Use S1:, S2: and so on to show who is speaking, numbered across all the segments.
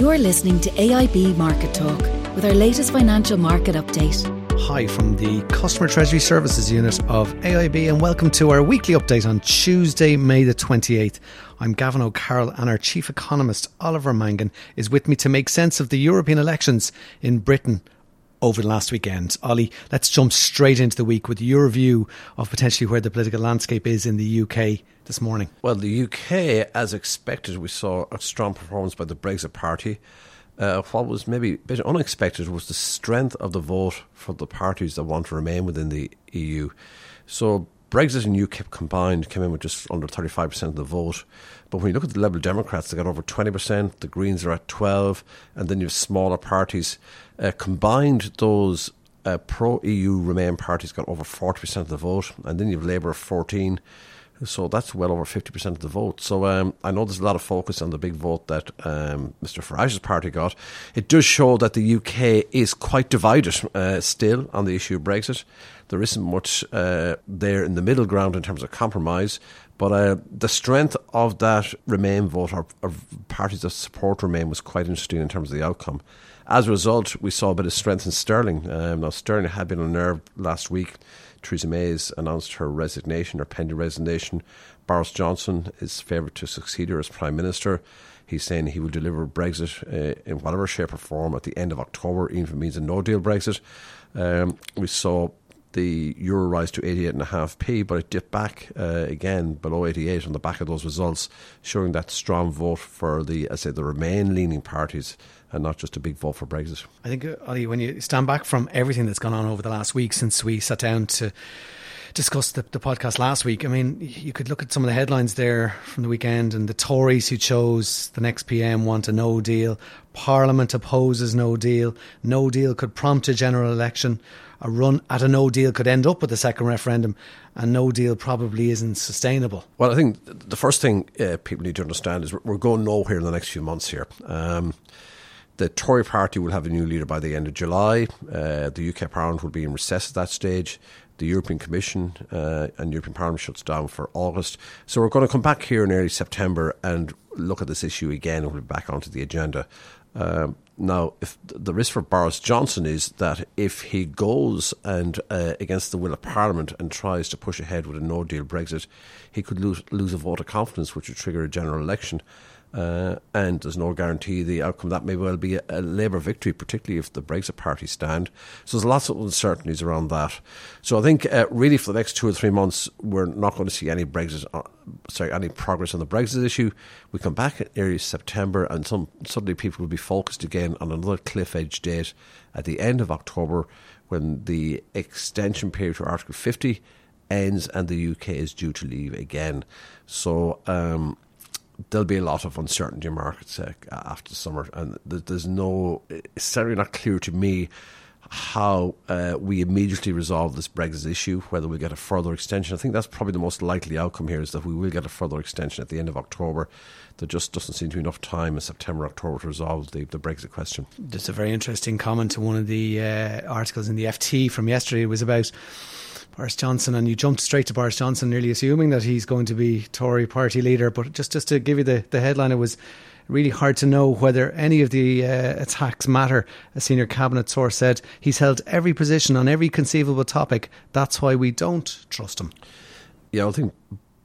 S1: You're listening to AIB Market Talk with our latest financial market update.
S2: Hi from the Customer Treasury Services Unit of AIB, and welcome to our weekly update on Tuesday, May the 28th. I'm Gavin O'Carroll, and our Chief Economist, Oliver Mangan, is with me to make sense of the European elections in Britain over the last weekend. Ollie, let's jump straight into the week with your view of potentially where the political landscape is in the UK this morning.
S3: Well, the UK, as expected, we saw a strong performance by the Brexit Party. Uh, what was maybe a bit unexpected was the strength of the vote for the parties that want to remain within the EU. So Brexit and UKIP combined came in with just under 35% of the vote. But when you look at the Liberal Democrats, they got over 20%, the Greens are at 12 and then you have smaller parties. Uh, combined, those uh, pro EU Remain parties got over 40% of the vote, and then you have Labour 14 so that's well over 50% of the vote. So um, I know there's a lot of focus on the big vote that um, Mr Farage's party got. It does show that the UK is quite divided uh, still on the issue of Brexit. There isn't much uh, there in the middle ground in terms of compromise. But uh, the strength of that Remain vote, or, or parties that support Remain, was quite interesting in terms of the outcome. As a result, we saw a bit of strength in Sterling. Um, now, Sterling had been on nerve last week Theresa May has announced her resignation, her pending resignation. Boris Johnson is favoured to succeed her as Prime Minister. He's saying he will deliver Brexit uh, in whatever shape or form at the end of October, even if it means a no deal Brexit. Um, we saw the euro rise to 88.5p, but it dipped back uh, again below 88 on the back of those results, showing that strong vote for the, I say, the Remain leaning parties and not just a big vote for Brexit.
S2: I think, uh, Ollie, when you stand back from everything that's gone on over the last week since we sat down to discuss the, the podcast last week, I mean, you could look at some of the headlines there from the weekend, and the Tories who chose the next PM want a no deal. Parliament opposes no deal. No deal could prompt a general election. A run at a no deal could end up with a second referendum, and no deal probably isn't sustainable.
S3: Well, I think the first thing uh, people need to understand is we're going nowhere in the next few months here. Um, the Tory party will have a new leader by the end of July. Uh, the UK Parliament will be in recess at that stage. The European Commission uh, and European Parliament shuts down for August. So we're going to come back here in early September and look at this issue again we'll be back onto the agenda. Um, now, if the risk for Boris Johnson is that if he goes and uh, against the will of Parliament and tries to push ahead with a no deal Brexit, he could lose, lose a vote of confidence, which would trigger a general election. Uh, and there's no guarantee the outcome. That may well be a, a Labour victory, particularly if the Brexit Party stand. So there's lots of uncertainties around that. So I think uh, really for the next two or three months, we're not going to see any Brexit, uh, sorry, any progress on the Brexit issue. We come back in early September, and some suddenly people will be focused again on another cliff edge date at the end of October, when the extension period for Article 50 ends and the UK is due to leave again. So. Um, there'll be a lot of uncertainty in markets uh, after the summer, and there's no. It's certainly not clear to me how uh, we immediately resolve this Brexit issue, whether we get a further extension. I think that's probably the most likely outcome here is that we will get a further extension at the end of October. There just doesn't seem to be enough time in September, October to resolve the, the Brexit question.
S2: Just a very interesting comment to one of the uh, articles in the FT from yesterday. It was about Boris Johnson, and you jumped straight to Boris Johnson, nearly assuming that he's going to be Tory party leader. But just, just to give you the, the headline, it was really hard to know whether any of the uh, attacks matter. A senior cabinet source said he's held every position on every conceivable topic. That's why we don't trust him.
S3: Yeah, I think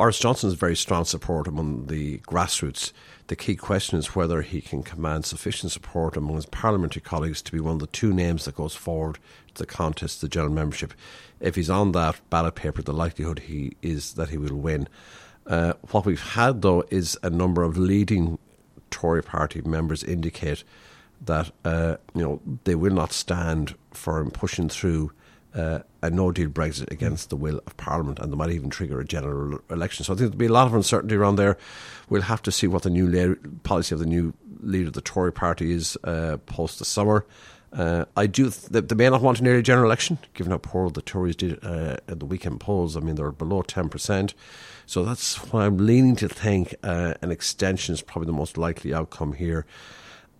S3: Boris Johnson's very strong support among the grassroots. The key question is whether he can command sufficient support among his parliamentary colleagues to be one of the two names that goes forward to the contest, the general membership. If he's on that ballot paper, the likelihood he is that he will win. Uh, what we've had, though, is a number of leading Tory party members indicate that uh, you know they will not stand for him pushing through uh, a no deal Brexit against the will of Parliament, and they might even trigger a general election. So I think there'll be a lot of uncertainty around there. We'll have to see what the new policy of the new leader of the Tory party is uh, post the summer. Uh, I do. Th- they may not want an early general election, given how poor the Tories did uh, at the weekend polls. I mean, they're below ten percent, so that's why I'm leaning to think uh, an extension is probably the most likely outcome here.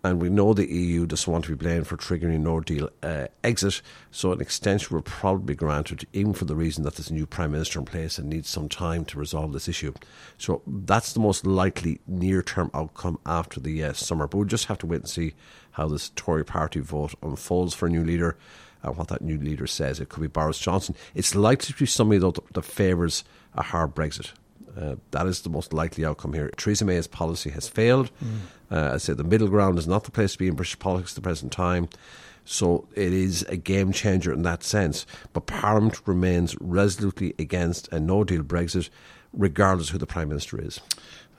S3: And we know the EU doesn't want to be blamed for triggering a no deal uh, exit, so an extension will probably be granted, even for the reason that there's a new Prime Minister in place and needs some time to resolve this issue. So that's the most likely near term outcome after the uh, summer. But we'll just have to wait and see how this Tory party vote unfolds for a new leader and what that new leader says. It could be Boris Johnson. It's likely to be somebody, though, that favours a hard Brexit. Uh, that is the most likely outcome here. Theresa May's policy has failed. Mm. Uh, I say the middle ground is not the place to be in British politics at the present time. So it is a game changer in that sense. But Parliament remains resolutely against a no deal Brexit, regardless who the Prime Minister is.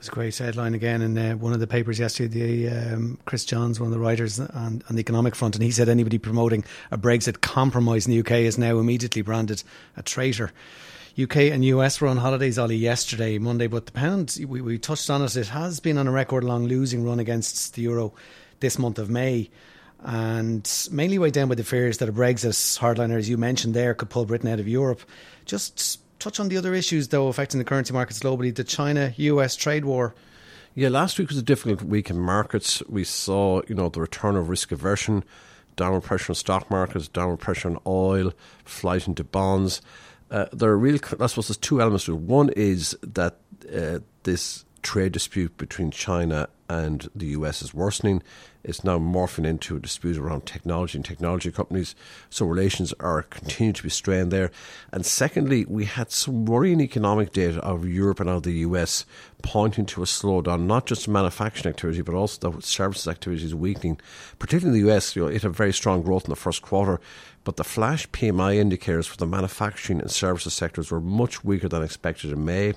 S2: It's a great headline again in uh, one of the papers yesterday. The, um, Chris Johns, one of the writers on, on, the economic front, and he said anybody promoting a Brexit compromise in the UK is now immediately branded a traitor. UK and US were on holidays, Ollie, yesterday, Monday, but the pound, we, we touched on it, it has been on a record long losing run against the euro this month of May. And mainly weighed down by the fears that a Brexit hardliner, as you mentioned there, could pull Britain out of Europe. Just touch on the other issues, though, affecting the currency markets globally the China US trade war.
S3: Yeah, last week was a difficult week in markets. We saw, you know, the return of risk aversion, downward pressure on stock markets, downward pressure on oil, flight into bonds uh, there are real, I suppose there's two elements to it. One is that uh, this trade dispute between China and the US is worsening. It's now morphing into a dispute around technology and technology companies. So relations are continuing to be strained there. And secondly, we had some worrying economic data out of Europe and out of the US pointing to a slowdown, not just in manufacturing activity, but also the services activity is weakening. Particularly in the US, you know, it had very strong growth in the first quarter, but the flash PMI indicators for the manufacturing and services sectors were much weaker than expected in May.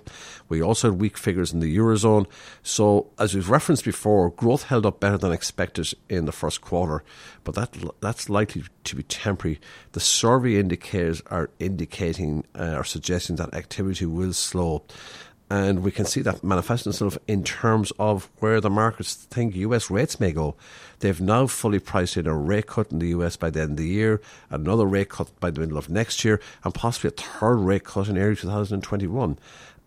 S3: We also had weak figures in the Eurozone. So, as we've referenced before, growth held up better than expected in the first quarter, but that that's likely to be temporary. The survey indicators are indicating uh, suggesting that activity will slow and we can see that manifesting itself in terms of where the markets think US rates may go. They've now fully priced in a rate cut in the US by the end of the year, another rate cut by the middle of next year, and possibly a third rate cut in early 2021.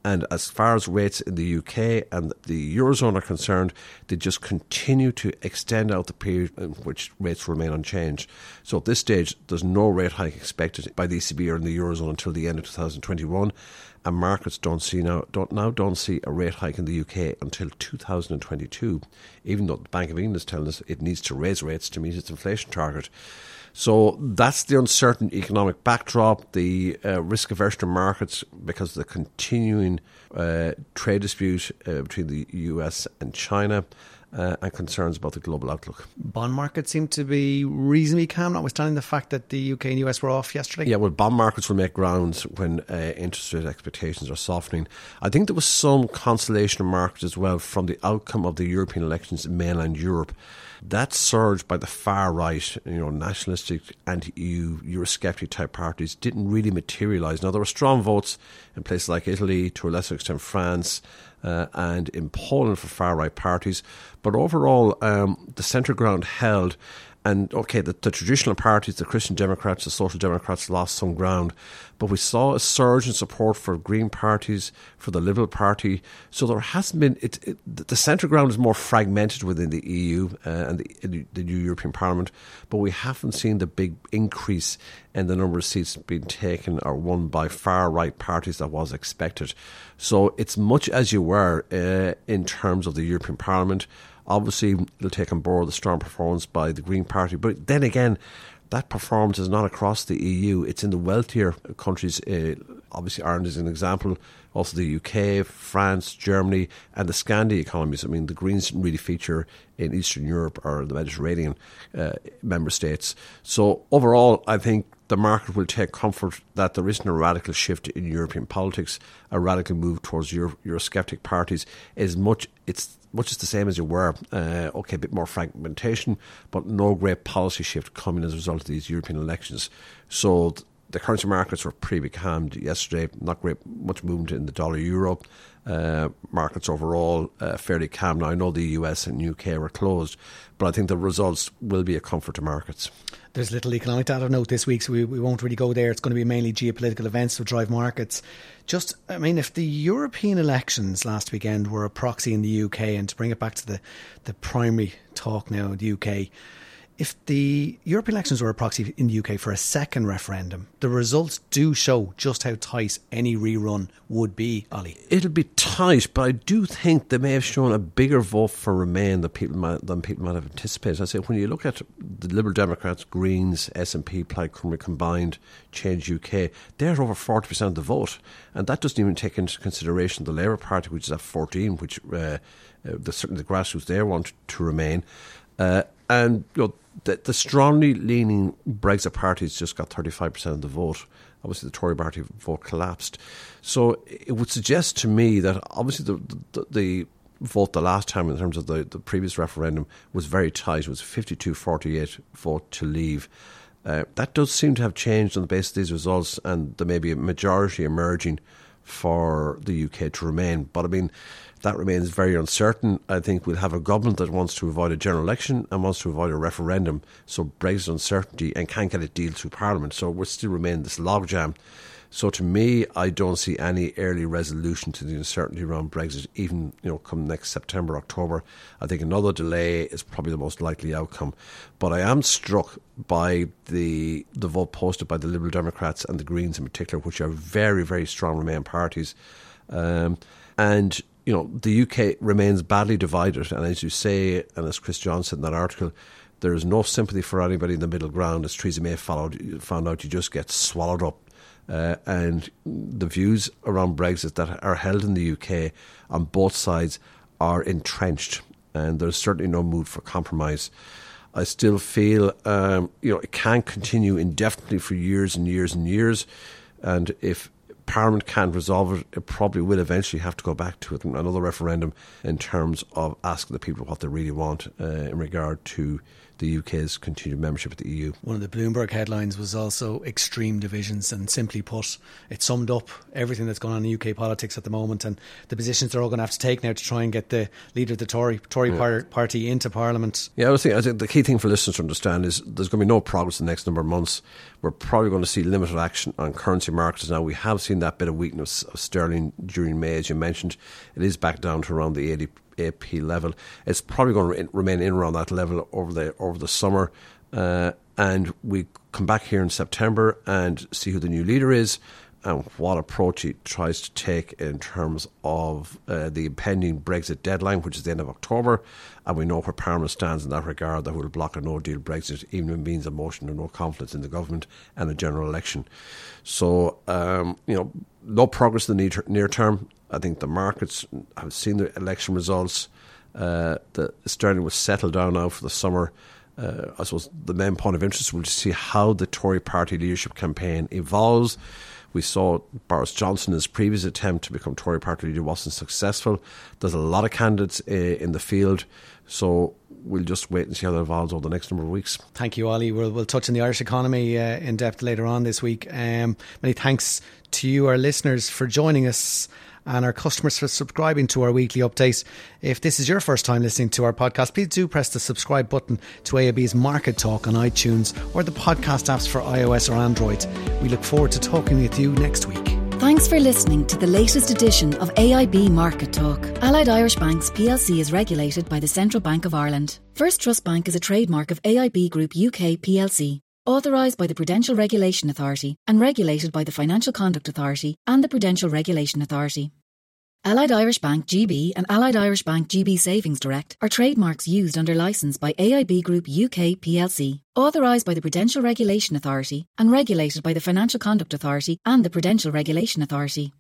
S3: And as far as rates in the UK and the Eurozone are concerned, they just continue to extend out the period in which rates remain unchanged. So at this stage, there's no rate hike expected by the ECB or in the Eurozone until the end of 2021 and markets don't see now don't now don't see a rate hike in the UK until 2022, even though the Bank of England is telling us it needs to raise rates to meet its inflation target. So that's the uncertain economic backdrop, the uh, risk aversion in markets because of the continuing uh, trade dispute uh, between the US and China uh, and concerns about the global outlook.
S2: Bond markets seem to be reasonably calm, notwithstanding the fact that the UK and US were off yesterday.
S3: Yeah, well, bond markets will make grounds when uh, interest rate expectations are softening. I think there was some consolation in markets as well from the outcome of the European elections in mainland Europe. That surge by the far right, you know, nationalistic, anti-EU, Eurosceptic type parties didn't really materialise. Now there were strong votes in places like Italy, to a lesser extent France, uh, and in Poland for far right parties. But overall, um, the centre ground held. And okay, the, the, traditional parties, the Christian Democrats, the Social Democrats lost some ground, but we saw a surge in support for Green parties, for the Liberal Party. So there hasn't been it, it the centre ground is more fragmented within the EU uh, and the, the, new European Parliament, but we haven't seen the big increase in the number of seats being taken or won by far right parties that was expected. So it's much as you were uh, in terms of the European Parliament. Obviously, it'll take on board the strong performance by the Green Party, but then again, that performance is not across the EU. It's in the wealthier countries. Uh, obviously, Ireland is an example. Also, the UK, France, Germany, and the Scandi economies. I mean, the Greens didn't really feature in Eastern Europe or the Mediterranean uh, member states. So, overall, I think the market will take comfort that there isn't a radical shift in European politics, a radical move towards Euro- Eurosceptic parties. As much it's much the same as you were. Uh, okay, a bit more fragmentation, but no great policy shift coming as a result of these European elections. So the currency markets were pretty becalmed yesterday. Not great, much movement in the dollar euro. Uh, markets overall uh, fairly calm. Now, I know the US and UK were closed, but I think the results will be a comfort to markets.
S2: There's little economic data note this week, so we, we won't really go there. It's going to be mainly geopolitical events that drive markets. Just, I mean, if the European elections last weekend were a proxy in the UK, and to bring it back to the, the primary talk now, the UK, if the European elections were a proxy in the UK for a second referendum, the results do show just how tight any rerun would be, Ollie.
S3: It'll be tight, but I do think they may have shown a bigger vote for Remain than people might, than people might have anticipated. I say when you look at the Liberal Democrats, Greens, SNP, Plaid Cymru combined, Change UK, they're over forty percent of the vote, and that doesn't even take into consideration the Labour Party, which is at fourteen, which uh, uh, the, certainly the grassroots there want to remain. Uh, and you know, the, the strongly leaning Brexit parties just got 35% of the vote. Obviously, the Tory party vote collapsed. So it would suggest to me that obviously the, the, the vote the last time in terms of the, the previous referendum was very tight. It was 52 48 vote to leave. Uh, that does seem to have changed on the basis of these results, and there may be a majority emerging for the UK to remain. But I mean, that remains very uncertain. I think we'll have a government that wants to avoid a general election and wants to avoid a referendum. So Brexit uncertainty and can't get a deal through Parliament. So we're still remain this logjam. So to me, I don't see any early resolution to the uncertainty around Brexit, even you know, come next September, October. I think another delay is probably the most likely outcome. But I am struck by the the vote posted by the Liberal Democrats and the Greens in particular, which are very, very strong Remain parties. Um, and you know, the UK remains badly divided. And as you say, and as Chris Johnson in that article, there is no sympathy for anybody in the middle ground. As Theresa May followed, found out, you just get swallowed up. Uh, and the views around Brexit that are held in the UK on both sides are entrenched, and there's certainly no mood for compromise. I still feel, um, you know, it can't continue indefinitely for years and years and years. And if Parliament can't resolve it, it probably will eventually have to go back to another referendum in terms of asking the people what they really want uh, in regard to the UK's continued membership of the EU.
S2: One of the Bloomberg headlines was also extreme divisions, and simply put, it summed up everything that's going on in UK politics at the moment and the positions they're all going to have to take now to try and get the leader of the Tory Tory yeah. par- party into Parliament.
S3: Yeah, I was thinking, I think the key thing for listeners to understand is there's going to be no progress in the next number of months. We're probably going to see limited action on currency markets now. We have seen that bit of weakness of sterling during May, as you mentioned. It is back down to around the 80 AP level. It's probably going to remain in around that level over the over the summer, uh, and we come back here in September and see who the new leader is and what approach he tries to take in terms of uh, the impending Brexit deadline, which is the end of October. And we know where Parliament stands in that regard that will block a no deal Brexit, even if it means a motion of no confidence in the government and a general election. So, um, you know, no progress in the near term. I think the markets have seen the election results. Uh, the sterling was settled down now for the summer. Uh, I suppose the main point of interest will see how the Tory party leadership campaign evolves. We saw Boris Johnson, his previous attempt to become Tory party leader, wasn't successful. There's a lot of candidates uh, in the field, so we'll just wait and see how that evolves over the next number of weeks.
S2: Thank you, Ollie. We'll, we'll touch on the Irish economy uh, in depth later on this week. Um, many thanks to you, our listeners, for joining us and our customers for subscribing to our weekly update. If this is your first time listening to our podcast, please do press the subscribe button to AIB's Market Talk on iTunes or the podcast apps for iOS or Android. We look forward to talking with you next week.
S1: Thanks for listening to the latest edition of AIB Market Talk. Allied Irish Banks plc is regulated by the Central Bank of Ireland. First Trust Bank is a trademark of AIB Group UK plc authorised by the Prudential Regulation Authority and regulated by the Financial Conduct Authority and the Prudential Regulation Authority. Allied Irish Bank GB and Allied Irish Bank GB Savings Direct are trademarks used under licence by AIB Group UK plc, authorised by the Prudential Regulation Authority and regulated by the Financial Conduct Authority and the Prudential Regulation Authority.